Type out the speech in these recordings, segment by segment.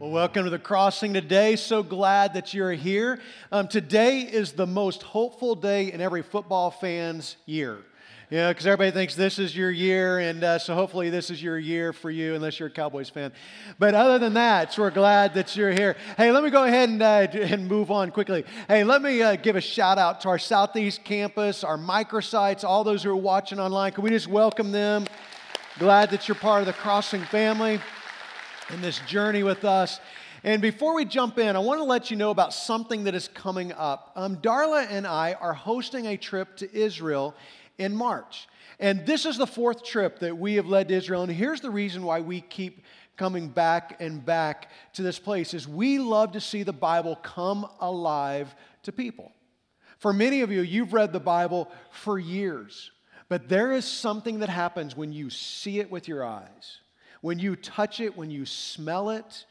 Well, welcome to the crossing today. So glad that you're here. Um, today is the most hopeful day in every football fan's year. You know, because everybody thinks this is your year, and uh, so hopefully this is your year for you, unless you're a Cowboys fan. But other than that, so we're glad that you're here. Hey, let me go ahead and, uh, and move on quickly. Hey, let me uh, give a shout out to our Southeast campus, our microsites, all those who are watching online. Can we just welcome them? Glad that you're part of the Crossing family in this journey with us. And before we jump in, I want to let you know about something that is coming up. Um, Darla and I are hosting a trip to Israel in March. And this is the fourth trip that we have led to Israel. And here's the reason why we keep coming back and back to this place is we love to see the Bible come alive to people. For many of you, you've read the Bible for years, but there is something that happens when you see it with your eyes when you touch it, when you smell it,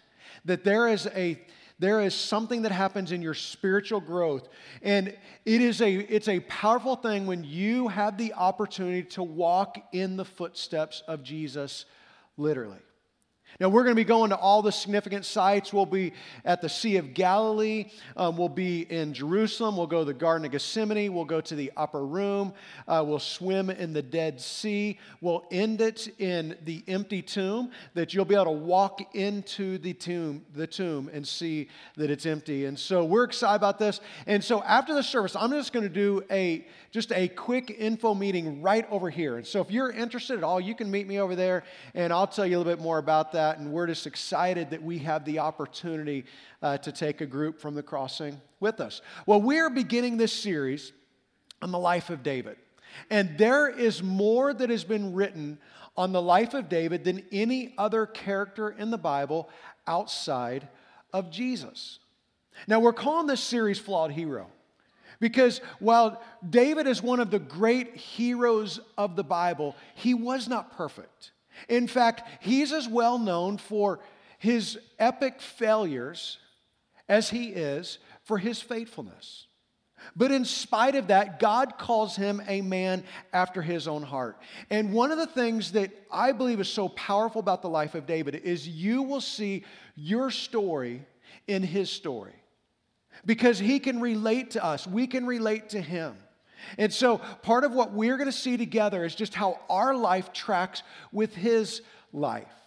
that there is a there is something that happens in your spiritual growth. And it is a it's a powerful thing when you have the opportunity to walk in the footsteps of Jesus literally now, we're going to be going to all the significant sites. We'll be at the Sea of Galilee. Um, we'll be in Jerusalem. We'll go to the Garden of Gethsemane. We'll go to the upper room. Uh, we'll swim in the Dead Sea. We'll end it in the empty tomb, that you'll be able to walk into the tomb, the tomb and see that it's empty. And so we're excited about this. And so after the service, I'm just going to do a just a quick info meeting right over here. And so if you're interested at all, you can meet me over there, and I'll tell you a little bit more about that that, and we're just excited that we have the opportunity uh, to take a group from the crossing with us. Well, we're beginning this series on the life of David. And there is more that has been written on the life of David than any other character in the Bible outside of Jesus. Now, we're calling this series Flawed Hero because while David is one of the great heroes of the Bible, he was not perfect. In fact, he's as well known for his epic failures as he is for his faithfulness. But in spite of that, God calls him a man after his own heart. And one of the things that I believe is so powerful about the life of David is you will see your story in his story because he can relate to us, we can relate to him. And so, part of what we're going to see together is just how our life tracks with his life.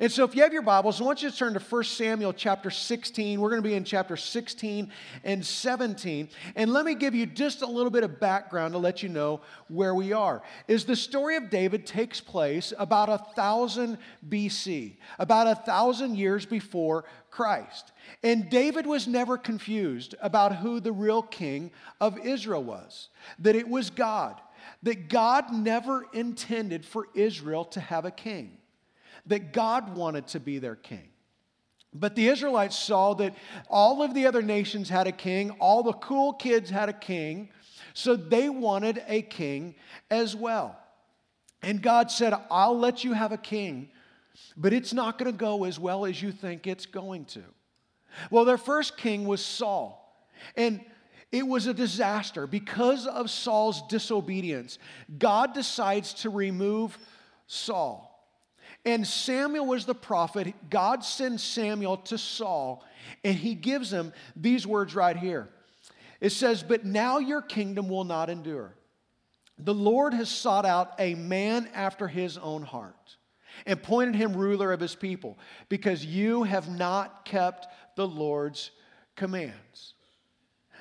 And so, if you have your Bibles, I want you to turn to 1 Samuel chapter 16. We're going to be in chapter 16 and 17. And let me give you just a little bit of background to let you know where we are. Is the story of David takes place about a thousand BC, about a thousand years before Christ. And David was never confused about who the real king of Israel was, that it was God, that God never intended for Israel to have a king that God wanted to be their king. But the Israelites saw that all of the other nations had a king, all the cool kids had a king, so they wanted a king as well. And God said, I'll let you have a king, but it's not going to go as well as you think it's going to. Well, their first king was Saul. And it was a disaster. Because of Saul's disobedience, God decides to remove Saul. And Samuel was the prophet. God sends Samuel to Saul, and he gives him these words right here. It says, But now your kingdom will not endure. The Lord has sought out a man after his own heart and appointed him ruler of his people because you have not kept the Lord's commands.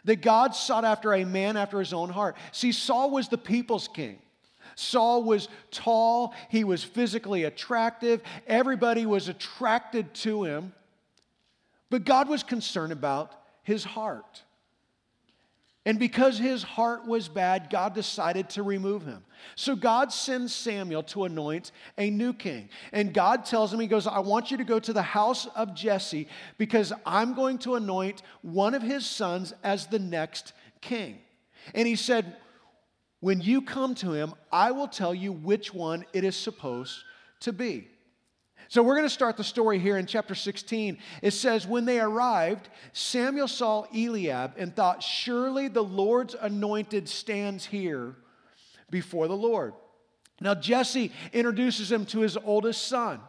That God sought after a man after his own heart. See, Saul was the people's king. Saul was tall, he was physically attractive, everybody was attracted to him. But God was concerned about his heart. And because his heart was bad, God decided to remove him. So God sends Samuel to anoint a new king. And God tells him, He goes, I want you to go to the house of Jesse because I'm going to anoint one of his sons as the next king. And he said, when you come to him, I will tell you which one it is supposed to be. So we're going to start the story here in chapter 16. It says, When they arrived, Samuel saw Eliab and thought, Surely the Lord's anointed stands here before the Lord. Now Jesse introduces him to his oldest son.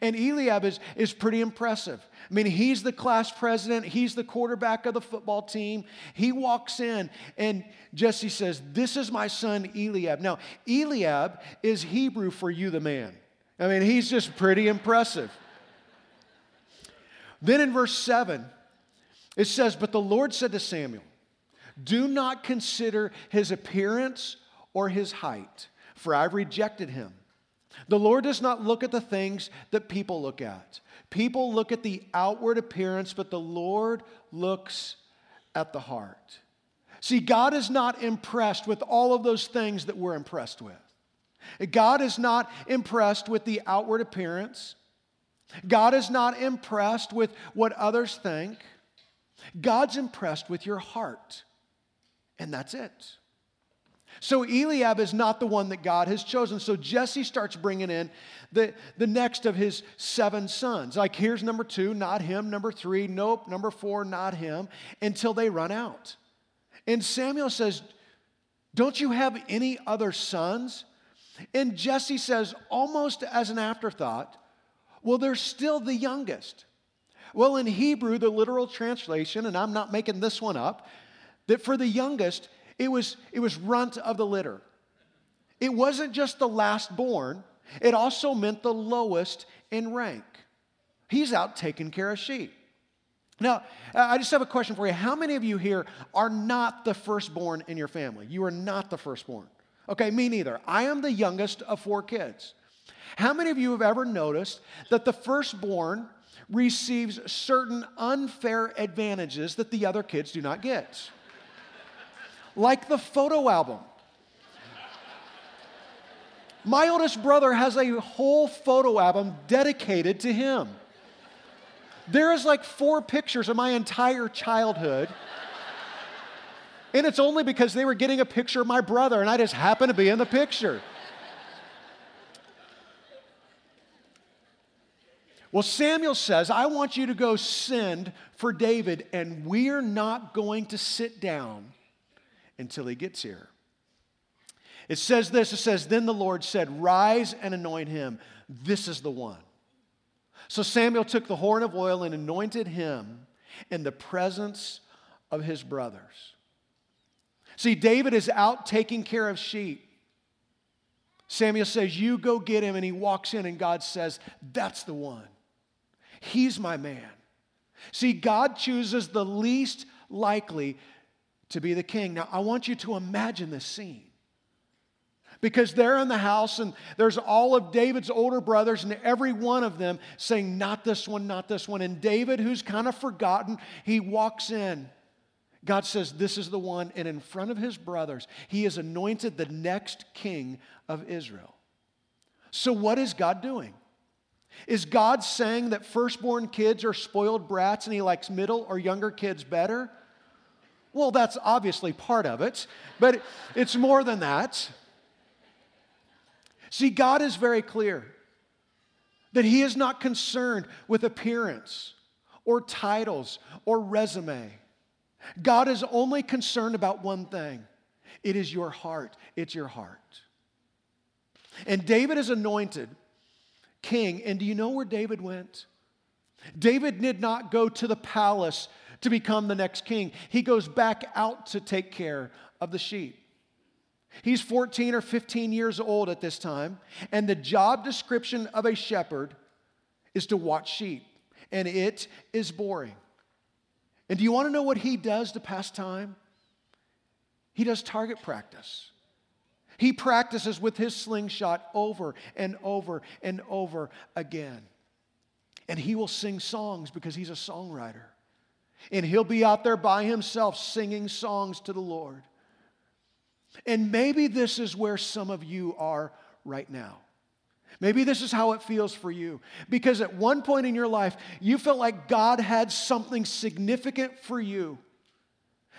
And Eliab is, is pretty impressive. I mean, he's the class president, he's the quarterback of the football team. He walks in, and Jesse says, This is my son Eliab. Now, Eliab is Hebrew for you, the man. I mean, he's just pretty impressive. Then in verse 7, it says, But the Lord said to Samuel, Do not consider his appearance or his height, for I've rejected him. The Lord does not look at the things that people look at. People look at the outward appearance, but the Lord looks at the heart. See, God is not impressed with all of those things that we're impressed with. God is not impressed with the outward appearance. God is not impressed with what others think. God's impressed with your heart. And that's it. So Eliab is not the one that God has chosen. So Jesse starts bringing in the, the next of his seven sons. Like, here's number two, not him. Number three, nope. Number four, not him, until they run out. And Samuel says, Don't you have any other sons? And Jesse says, almost as an afterthought, Well, they're still the youngest. Well, in Hebrew, the literal translation, and I'm not making this one up, that for the youngest, it was, it was runt of the litter. It wasn't just the last born, it also meant the lowest in rank. He's out taking care of sheep. Now, I just have a question for you. How many of you here are not the firstborn in your family? You are not the firstborn. Okay, me neither. I am the youngest of four kids. How many of you have ever noticed that the firstborn receives certain unfair advantages that the other kids do not get? Like the photo album. My oldest brother has a whole photo album dedicated to him. There is like four pictures of my entire childhood. And it's only because they were getting a picture of my brother, and I just happened to be in the picture. Well, Samuel says, I want you to go send for David, and we're not going to sit down until he gets here. It says this it says, Then the Lord said, Rise and anoint him. This is the one. So Samuel took the horn of oil and anointed him in the presence of his brothers. See, David is out taking care of sheep. Samuel says, You go get him. And he walks in, and God says, That's the one. He's my man. See, God chooses the least likely to be the king. Now, I want you to imagine this scene. Because they're in the house, and there's all of David's older brothers, and every one of them saying, Not this one, not this one. And David, who's kind of forgotten, he walks in. God says, This is the one. And in front of his brothers, he is anointed the next king of Israel. So, what is God doing? Is God saying that firstborn kids are spoiled brats and he likes middle or younger kids better? Well, that's obviously part of it, but it's more than that. See, God is very clear that He is not concerned with appearance or titles or resume. God is only concerned about one thing it is your heart. It's your heart. And David is anointed king. And do you know where David went? David did not go to the palace to become the next king. He goes back out to take care of the sheep. He's 14 or 15 years old at this time, and the job description of a shepherd is to watch sheep, and it is boring. And do you want to know what he does to pass time? He does target practice. He practices with his slingshot over and over and over again. And he will sing songs because he's a songwriter. And he'll be out there by himself singing songs to the Lord. And maybe this is where some of you are right now. Maybe this is how it feels for you. Because at one point in your life, you felt like God had something significant for you.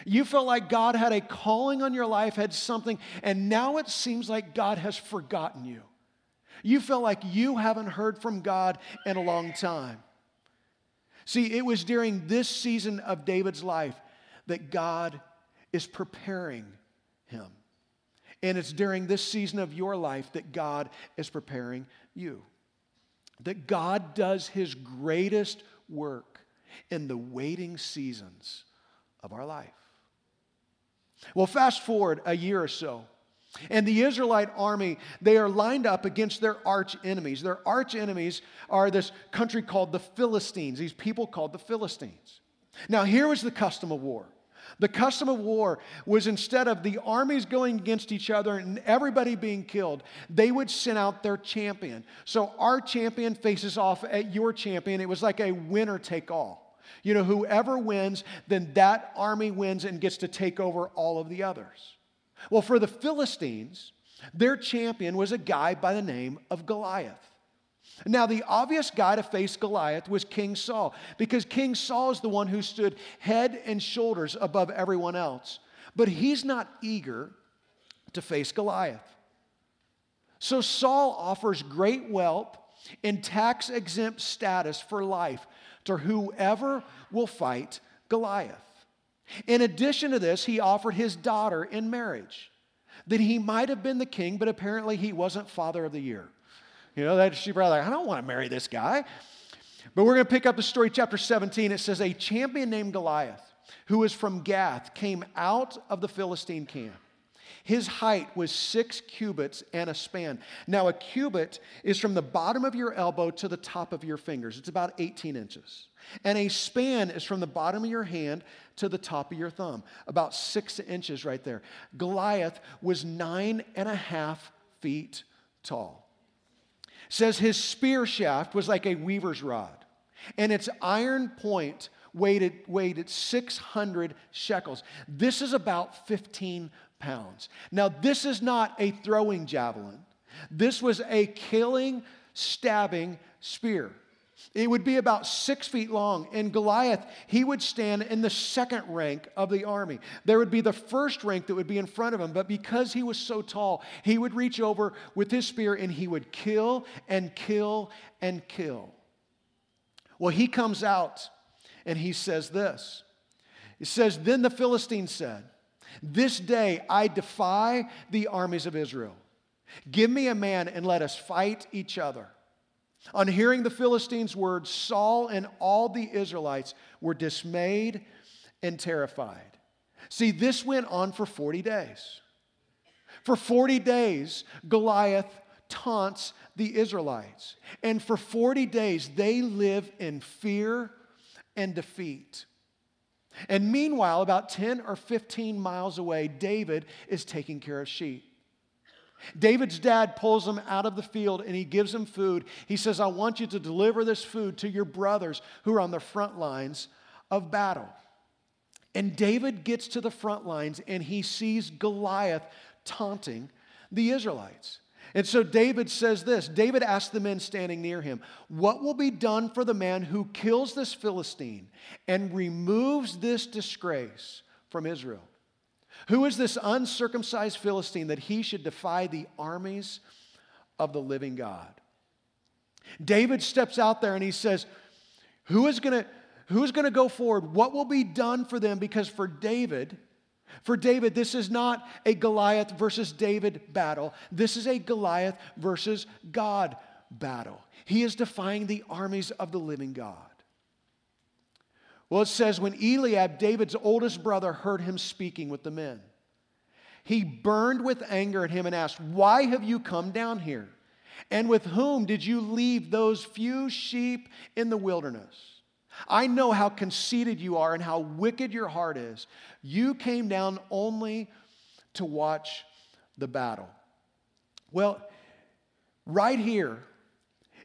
You felt like God had a calling on your life, had something, and now it seems like God has forgotten you. You feel like you haven't heard from God in a long time. See, it was during this season of David's life that God is preparing him. And it's during this season of your life that God is preparing you. that God does his greatest work in the waiting seasons of our life. Well, fast forward a year or so. And the Israelite army, they are lined up against their arch enemies. Their arch enemies are this country called the Philistines, these people called the Philistines. Now, here was the custom of war. The custom of war was instead of the armies going against each other and everybody being killed, they would send out their champion. So our champion faces off at your champion. It was like a winner take all. You know, whoever wins, then that army wins and gets to take over all of the others. Well, for the Philistines, their champion was a guy by the name of Goliath. Now, the obvious guy to face Goliath was King Saul, because King Saul is the one who stood head and shoulders above everyone else. But he's not eager to face Goliath. So Saul offers great wealth and tax exempt status for life to whoever will fight Goliath. In addition to this, he offered his daughter in marriage, that he might have been the king, but apparently he wasn't father of the year. You know, that she probably like, I don't want to marry this guy. But we're going to pick up the story, chapter 17. It says, A champion named Goliath, who was from Gath, came out of the Philistine camp. His height was six cubits and a span. Now, a cubit is from the bottom of your elbow to the top of your fingers, it's about 18 inches. And a span is from the bottom of your hand to the top of your thumb, about six inches right there. Goliath was nine and a half feet tall. says his spear shaft was like a weaver's rod, and its iron point weighed, weighed at 600 shekels. This is about 15 pounds. Now, this is not a throwing javelin, this was a killing, stabbing spear. It would be about six feet long. And Goliath, he would stand in the second rank of the army. There would be the first rank that would be in front of him. But because he was so tall, he would reach over with his spear and he would kill and kill and kill. Well, he comes out and he says this. He says, Then the Philistine said, this day I defy the armies of Israel. Give me a man and let us fight each other. On hearing the Philistines' words, Saul and all the Israelites were dismayed and terrified. See, this went on for 40 days. For 40 days, Goliath taunts the Israelites. And for 40 days, they live in fear and defeat. And meanwhile, about 10 or 15 miles away, David is taking care of sheep. David's dad pulls him out of the field and he gives him food. He says, I want you to deliver this food to your brothers who are on the front lines of battle. And David gets to the front lines and he sees Goliath taunting the Israelites. And so David says this David asked the men standing near him, What will be done for the man who kills this Philistine and removes this disgrace from Israel? Who is this uncircumcised Philistine that he should defy the armies of the living God? David steps out there and he says, Who is going to who's going to go forward? What will be done for them? Because for David, for David, this is not a Goliath versus David battle. This is a Goliath versus God battle. He is defying the armies of the living God. Well, it says when Eliab, David's oldest brother, heard him speaking with the men, he burned with anger at him and asked, Why have you come down here? And with whom did you leave those few sheep in the wilderness? I know how conceited you are and how wicked your heart is. You came down only to watch the battle. Well, right here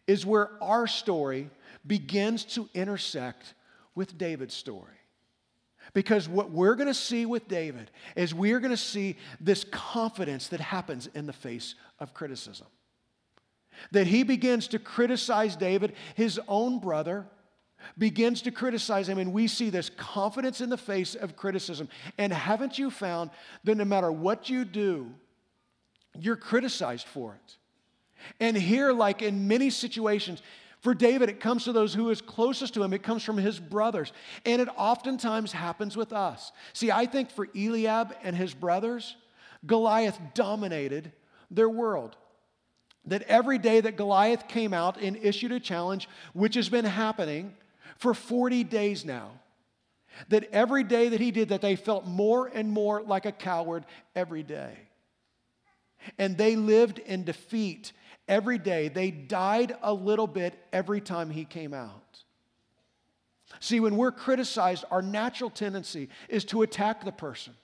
is where our story begins to intersect with David's story. Because what we're going to see with David is we're going to see this confidence that happens in the face of criticism. That he begins to criticize David, his own brother, begins to criticize him, and we see this confidence in the face of criticism. And haven't you found that no matter what you do, you're criticized for it? And here, like in many situations, for David, it comes to those who is closest to him. It comes from his brothers. And it oftentimes happens with us. See, I think for Eliab and his brothers, Goliath dominated their world. that every day that Goliath came out and issued a challenge, which has been happening for 40 days now, that every day that he did that, they felt more and more like a coward every day. And they lived in defeat every day. They died a little bit every time he came out. See, when we're criticized, our natural tendency is to attack the person.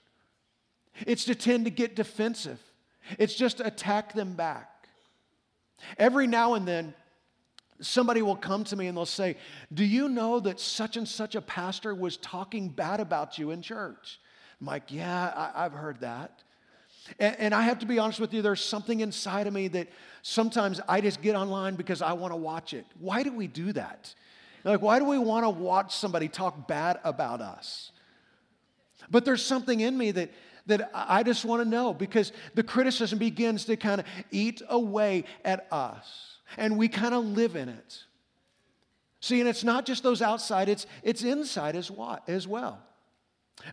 It's to tend to get defensive. It's just to attack them back. Every now and then, somebody will come to me and they'll say, Do you know that such and such a pastor was talking bad about you in church? I'm like, Yeah, I, have heard that. And, and I have to be honest with you, there's something inside of me that sometimes I just get online because I want to watch it. Why do we do that? Like, why do we want to watch somebody talk bad about us? But there's something in me that, that I just want to know because the criticism begins to kind of eat away at us and we kind of live in it. See, and it's not just those outside, it's, it's inside as, what, as well.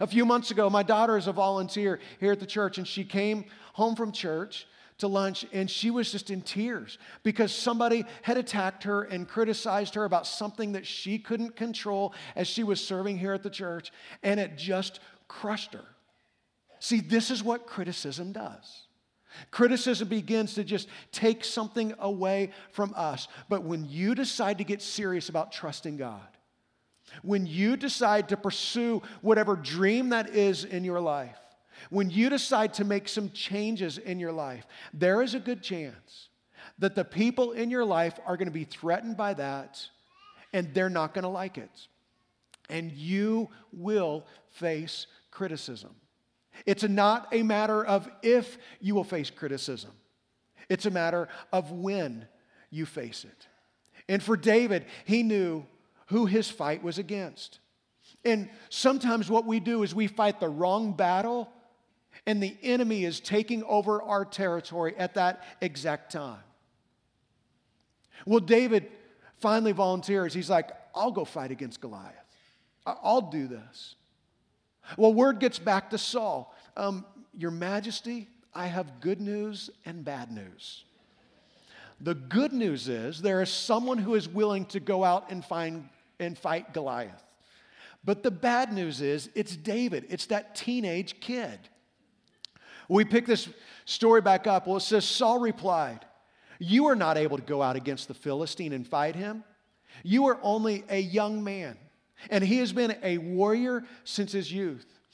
A few months ago, my daughter is a volunteer here at the church, and she came home from church to lunch and she was just in tears because somebody had attacked her and criticized her about something that she couldn't control as she was serving here at the church, and it just crushed her. See, this is what criticism does. Criticism begins to just take something away from us. But when you decide to get serious about trusting God, when you decide to pursue whatever dream that is in your life, when you decide to make some changes in your life, there is a good chance that the people in your life are going to be threatened by that and they're not going to like it. And you will face criticism. It's not a matter of if you will face criticism, it's a matter of when you face it. And for David, he knew who his fight was against. And sometimes what we do is we fight the wrong battle, and the enemy is taking over our territory at that exact time. Well, David finally volunteers. He's like, I'll go fight against Goliath. I'll do this. Well, word gets back to Saul um, Your Majesty, I have good news and bad news. The good news is there is someone who is willing to go out and, find, and fight Goliath. But the bad news is it's David, it's that teenage kid. We pick this story back up. Well, it says Saul replied, You are not able to go out against the Philistine and fight him. You are only a young man, and he has been a warrior since his youth.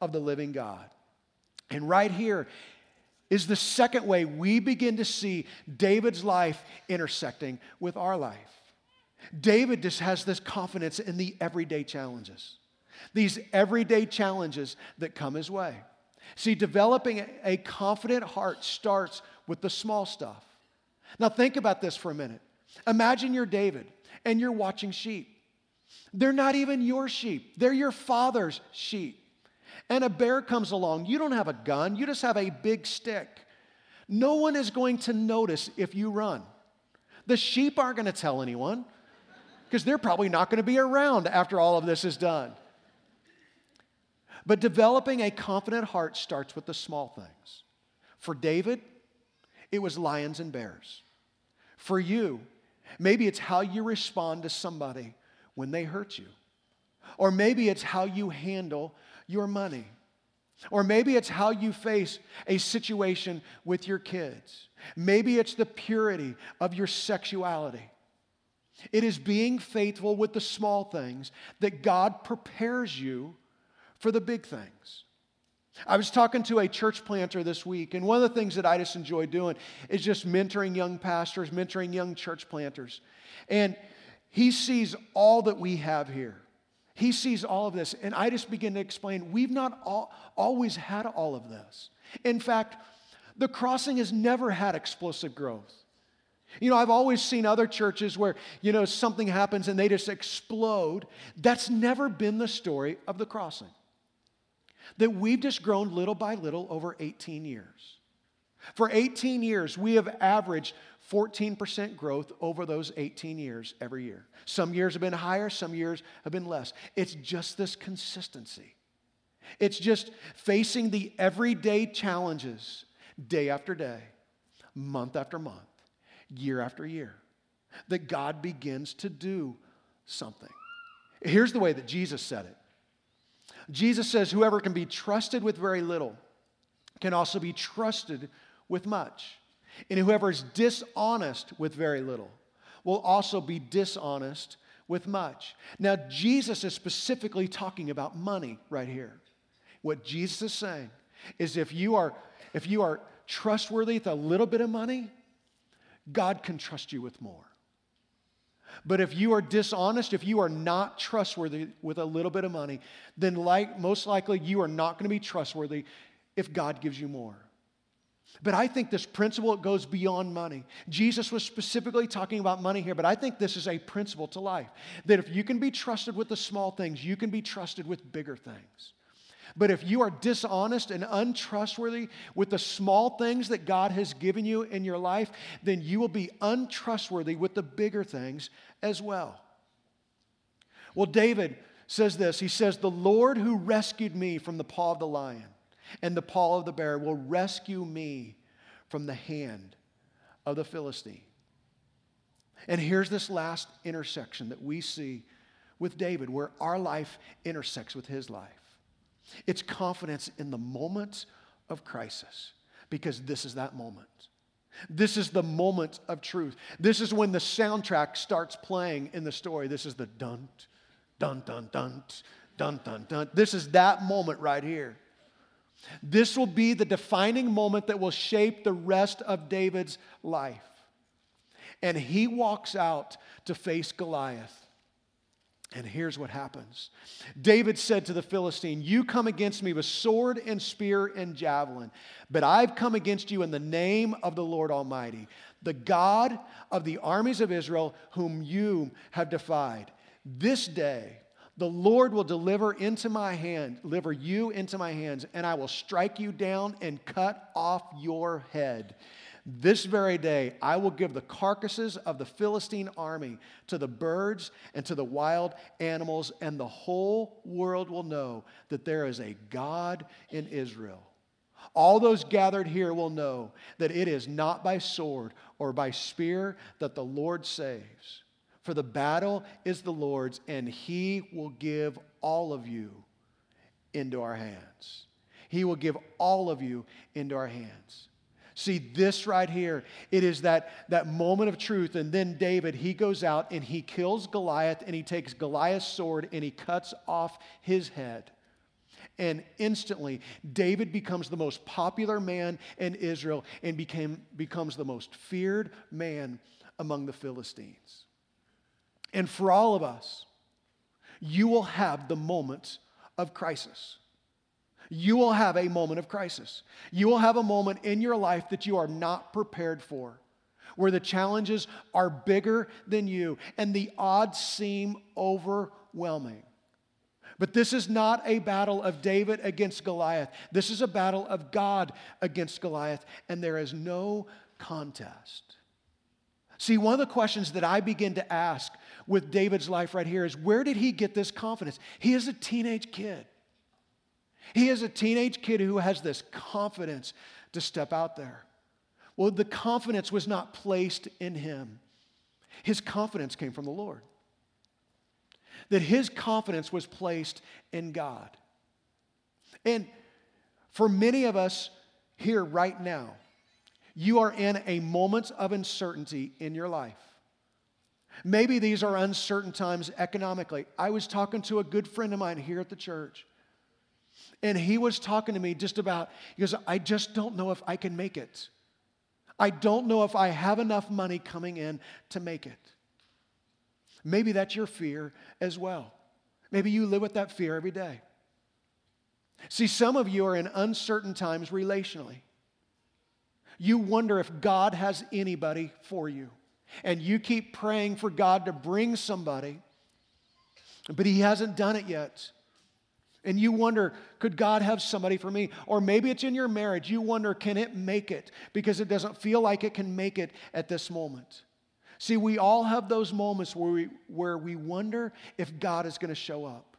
of the living God. And right here is the second way we begin to see David's life intersecting with our life. David just has this confidence in the everyday challenges, these everyday challenges that come his way. See, developing a confident heart starts with the small stuff. Now, think about this for a minute. Imagine you're David and you're watching sheep. They're not even your sheep, they're your father's sheep and a bear comes along, you don't have a gun, you just have a big stick. No one is going to notice if you run. The sheep aren't going to tell anyone because they're probably not going to be around after all of this is done. But developing a confident heart starts with the small things. For David, it was lions and bears. For you, maybe it's how you respond to somebody when they hurt you. Or maybe it's how you handle your money. Or maybe it's how you face a situation with your kids. Maybe it's the purity of your sexuality. It is being faithful with the small things that God prepares you for the big things. I was talking to a church planter this week, and one of the things that I just enjoy doing is just mentoring young pastors, mentoring young church planters. And he sees all that we have here. He sees all of this. And I just begin to explain we've not all, always had all of this. In fact, the crossing has never had explosive growth. You know, I've always seen other churches where, you know, something happens and they just explode. That's never been the story of the crossing. That we've just grown little by little over 18 years. For 18 years, we have averaged 14% growth over those 18 years every year. Some years have been higher, some years have been less. It's just this consistency. It's just facing the everyday challenges day after day, month after month, year after year, that God begins to do something. Here's the way that Jesus said it Jesus says, Whoever can be trusted with very little can also be trusted with much. And whoever is dishonest with very little will also be dishonest with much. Now, Jesus is specifically talking about money right here. What Jesus is saying is if you are, if you are trustworthy with a little bit of money, God can trust you with more. But if you are dishonest, if you are not trustworthy with a little bit of money, then like, most likely you are not going to be trustworthy if God gives you more. But I think this principle goes beyond money. Jesus was specifically talking about money here, but I think this is a principle to life that if you can be trusted with the small things, you can be trusted with bigger things. But if you are dishonest and untrustworthy with the small things that God has given you in your life, then you will be untrustworthy with the bigger things as well. Well, David says this He says, The Lord who rescued me from the paw of the lion and the paw of the bear will rescue me from the hand of the Philistine. And here's this last intersection that we see with David, where our life intersects with his life. It's confidence in the moment of crisis, because this is that moment. This is the moment of truth. This is when the soundtrack starts playing in the story. This is the dun, dun, dun, dun, dun, dun, dun. This is that moment right here. This will be the defining moment that will shape the rest of David's life. And he walks out to face Goliath. And here's what happens David said to the Philistine, You come against me with sword and spear and javelin, but I've come against you in the name of the Lord Almighty, the God of the armies of Israel, whom you have defied. This day, the Lord will deliver into my hand, deliver you into my hands, and I will strike you down and cut off your head. This very day, I will give the carcasses of the Philistine army to the birds and to the wild animals, and the whole world will know that there is a God in Israel. All those gathered here will know that it is not by sword or by spear that the Lord saves. For the battle is the Lord's, and He will give all of you into our hands. He will give all of you into our hands. See, this right here, it is that, that moment of truth. And then David, he goes out and he kills Goliath and he takes Goliath's sword and he cuts off his head. And instantly, David becomes the most popular man in Israel and became, becomes the most feared man among the Philistines. And for all of us, you will have the moments of crisis. You will have a moment of crisis. You will have a moment in your life that you are not prepared for, where the challenges are bigger than you and the odds seem overwhelming. But this is not a battle of David against Goliath. This is a battle of God against Goliath, and there is no contest. See, one of the questions that I begin to ask with David's life right here is where did he get this confidence? He is a teenage kid. He is a teenage kid who has this confidence to step out there. Well, the confidence was not placed in him, his confidence came from the Lord. That his confidence was placed in God. And for many of us here right now, you are in a moment of uncertainty in your life. Maybe these are uncertain times economically. I was talking to a good friend of mine here at the church, and he was talking to me just about, he goes, I just don't know if I can make it. I don't know if I have enough money coming in to make it. Maybe that's your fear as well. Maybe you live with that fear every day. See, some of you are in uncertain times relationally. You wonder if God has anybody for you. And you keep praying for God to bring somebody, but He hasn't done it yet. And you wonder, could God have somebody for me? Or maybe it's in your marriage. You wonder, can it make it? Because it doesn't feel like it can make it at this moment. See, we all have those moments where we, where we wonder if God is going to show up.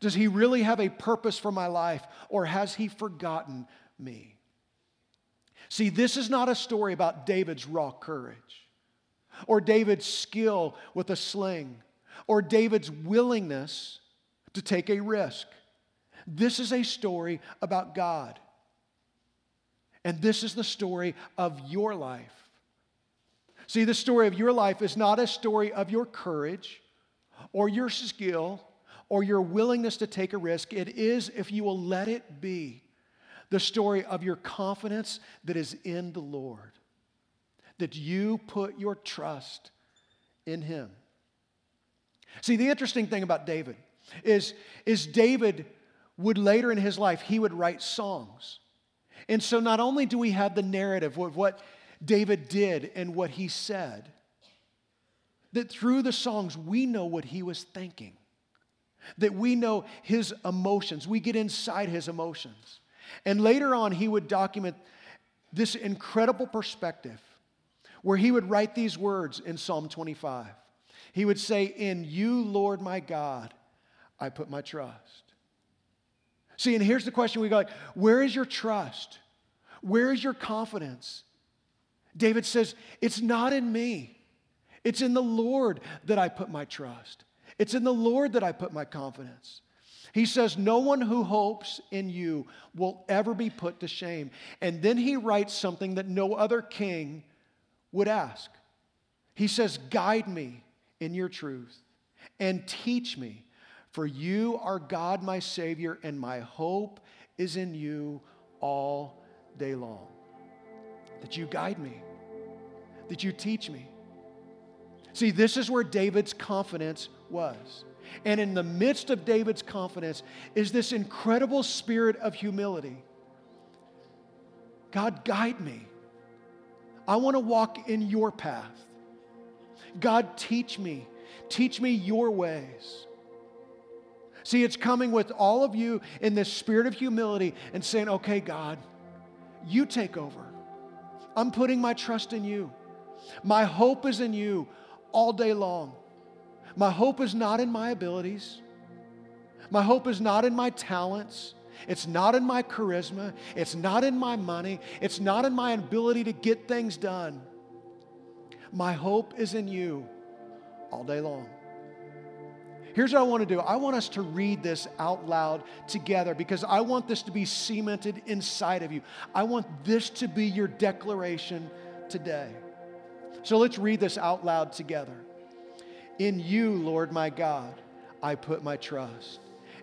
Does He really have a purpose for my life, or has He forgotten me? See, this is not a story about David's raw courage, or David's skill with a sling, or David's willingness to take a risk. This is a story about God. And this is the story of your life. See, the story of your life is not a story of your courage or your skill or your willingness to take a risk. It is, if you will let it be, the story of your confidence that is in the Lord, that you put your trust in Him. See, the interesting thing about David is, is David would later in his life, he would write songs. And so not only do we have the narrative of what David did and what he said, that through the songs we know what he was thinking, that we know his emotions, we get inside his emotions. And later on, he would document this incredible perspective where he would write these words in Psalm 25. He would say, In you, Lord my God, I put my trust. See, and here's the question we go like, where is your trust? Where is your confidence? David says, It's not in me. It's in the Lord that I put my trust. It's in the Lord that I put my confidence. He says, No one who hopes in you will ever be put to shame. And then he writes something that no other king would ask. He says, Guide me in your truth and teach me for you are God, my Savior, and my hope is in you all day long. That you guide me, that you teach me. See, this is where David's confidence was. And in the midst of David's confidence is this incredible spirit of humility. God, guide me. I want to walk in your path. God, teach me. Teach me your ways. See, it's coming with all of you in this spirit of humility and saying, okay, God, you take over. I'm putting my trust in you. My hope is in you all day long. My hope is not in my abilities. My hope is not in my talents. It's not in my charisma. It's not in my money. It's not in my ability to get things done. My hope is in you all day long. Here's what I want to do I want us to read this out loud together because I want this to be cemented inside of you. I want this to be your declaration today. So let's read this out loud together. In you, Lord my God, I put my trust,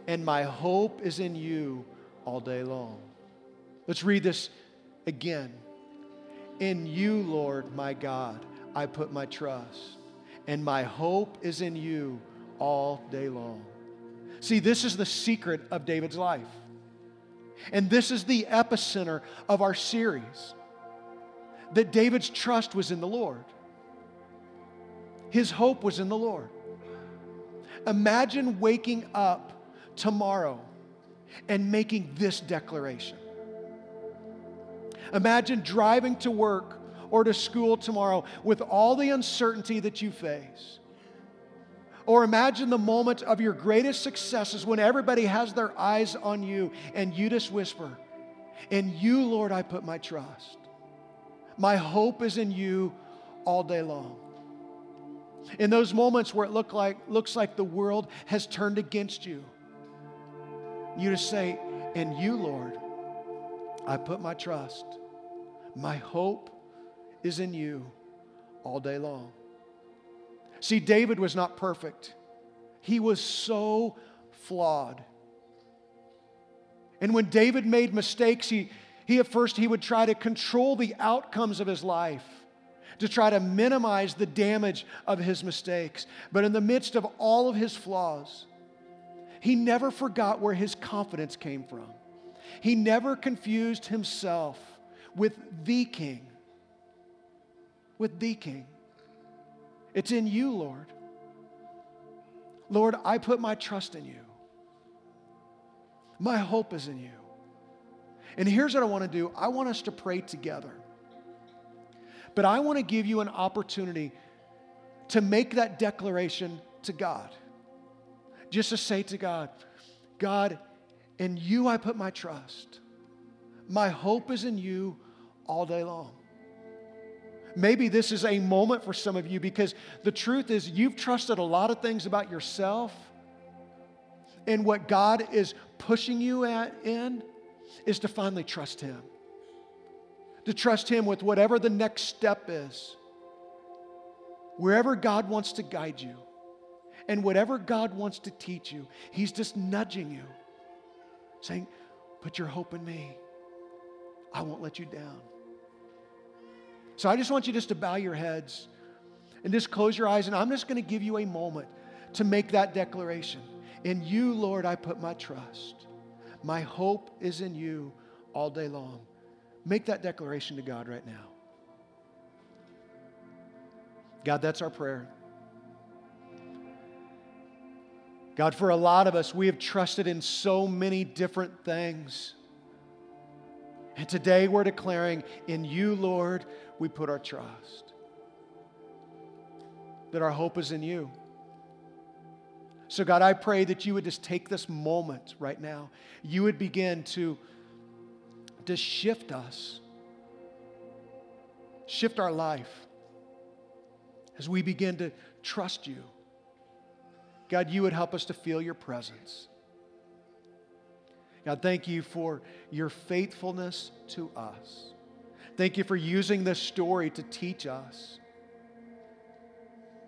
and my hope is in you all day long. Let's read this again. In you, Lord my God, I put my trust, and my hope is in you all day long. See, this is the secret of David's life. And this is the epicenter of our series that David's trust was in the Lord, his hope was in the Lord. Imagine waking up tomorrow and making this declaration. Imagine driving to work or to school tomorrow with all the uncertainty that you face or imagine the moment of your greatest successes when everybody has their eyes on you and you just whisper, In you, Lord, I put my trust. My hope is in you all day long. In those moments where it look like, looks like the world has turned against you, you to say, and you, Lord, I put my trust. My hope is in you all day long. See, David was not perfect, he was so flawed. And when David made mistakes, he, he at first he would try to control the outcomes of his life to try to minimize the damage of his mistakes. But in the midst of all of his flaws, he never forgot where his confidence came from. He never confused himself with the king. With the king. It's in you, Lord. Lord, I put my trust in you. My hope is in you. And here's what I want to do I want us to pray together. But I want to give you an opportunity to make that declaration to God. Just to say to God, God, in you I put my trust. My hope is in you all day long. Maybe this is a moment for some of you because the truth is you've trusted a lot of things about yourself. And what God is pushing you at in is to finally trust Him. To trust Him with whatever the next step is. Wherever God wants to guide you and whatever God wants to teach you, He's just nudging you, saying, Put your hope in me. I won't let you down. So I just want you just to bow your heads and just close your eyes, and I'm just going to give you a moment to make that declaration. In you, Lord, I put my trust. My hope is in you all day long. Make that declaration to God right now. God, that's our prayer. God, for a lot of us, we have trusted in so many different things. And today we're declaring, in you, Lord, we put our trust. That our hope is in you. So, God, I pray that you would just take this moment right now. You would begin to, to shift us, shift our life as we begin to trust you. God, you would help us to feel your presence. God, thank you for your faithfulness to us. Thank you for using this story to teach us.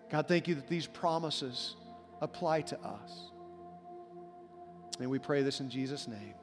God, thank you that these promises apply to us. And we pray this in Jesus' name.